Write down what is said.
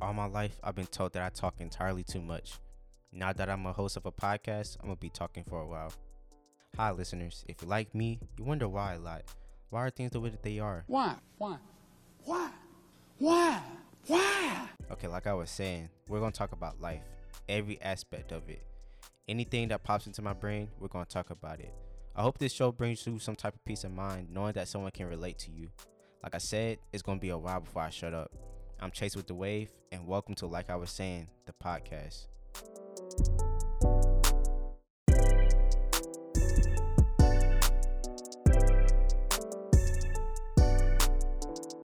All my life, I've been told that I talk entirely too much. Now that I'm a host of a podcast, I'm gonna be talking for a while. Hi, listeners. If you like me, you wonder why a lot. Why are things the way that they are? Why? Why? Why? Why? Why? Okay, like I was saying, we're gonna talk about life, every aspect of it. Anything that pops into my brain, we're gonna talk about it. I hope this show brings you some type of peace of mind, knowing that someone can relate to you. Like I said, it's gonna be a while before I shut up. I'm Chase with the Wave, and welcome to Like I Was Saying, the podcast.